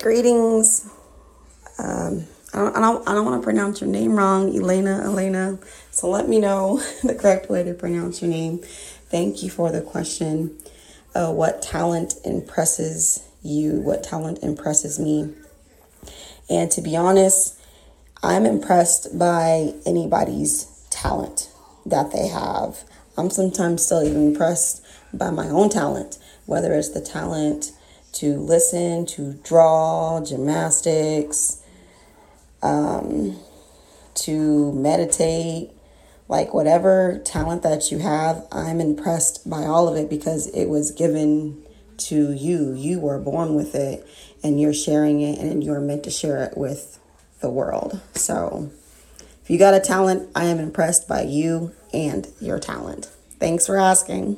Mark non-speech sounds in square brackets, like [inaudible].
Greetings. Um, I don't, I don't, I don't want to pronounce your name wrong, Elena, Elena. So let me know [laughs] the correct way to pronounce your name. Thank you for the question. Uh, what talent impresses you? What talent impresses me? And to be honest, I'm impressed by anybody's talent that they have. I'm sometimes still even impressed by my own talent, whether it's the talent to listen, to draw, gymnastics, um, to meditate, like whatever talent that you have, I'm impressed by all of it because it was given to you. You were born with it and you're sharing it and you're meant to share it with the world. So if you got a talent, I am impressed by you and your talent. Thanks for asking.